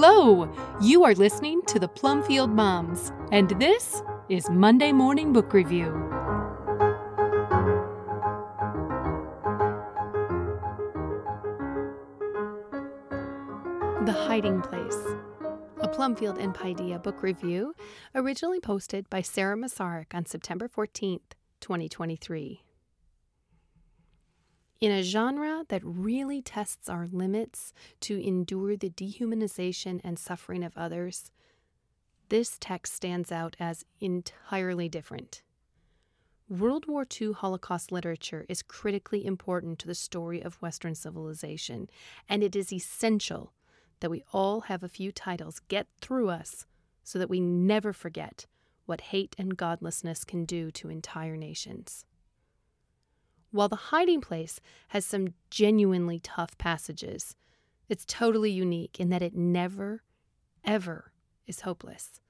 Hello! You are listening to the Plumfield Moms, and this is Monday Morning Book Review. The Hiding Place, a Plumfield and Paideia book review, originally posted by Sarah Masaryk on September 14th, 2023. In a genre that really tests our limits to endure the dehumanization and suffering of others, this text stands out as entirely different. World War II Holocaust literature is critically important to the story of Western civilization, and it is essential that we all have a few titles get through us so that we never forget what hate and godlessness can do to entire nations. While The Hiding Place has some genuinely tough passages, it's totally unique in that it never, ever is hopeless.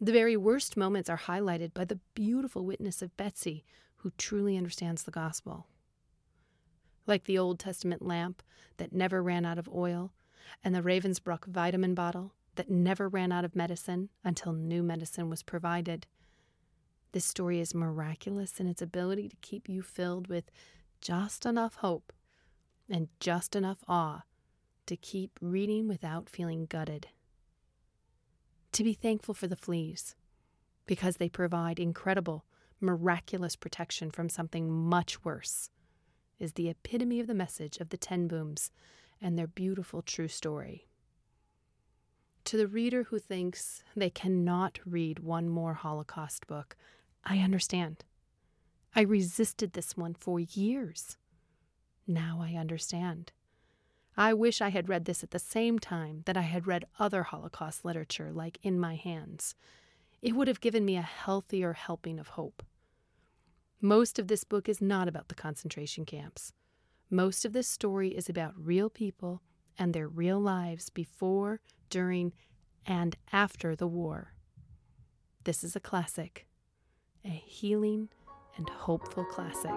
The very worst moments are highlighted by the beautiful witness of Betsy, who truly understands the gospel. Like the Old Testament lamp that never ran out of oil, and the Ravensbrück vitamin bottle that never ran out of medicine until new medicine was provided. This story is miraculous in its ability to keep you filled with just enough hope and just enough awe to keep reading without feeling gutted. To be thankful for the fleas, because they provide incredible, miraculous protection from something much worse, is the epitome of the message of the Ten Booms and their beautiful true story. To the reader who thinks they cannot read one more Holocaust book, I understand. I resisted this one for years. Now I understand. I wish I had read this at the same time that I had read other Holocaust literature, like In My Hands. It would have given me a healthier helping of hope. Most of this book is not about the concentration camps. Most of this story is about real people and their real lives before, during, and after the war. This is a classic a healing and hopeful classic.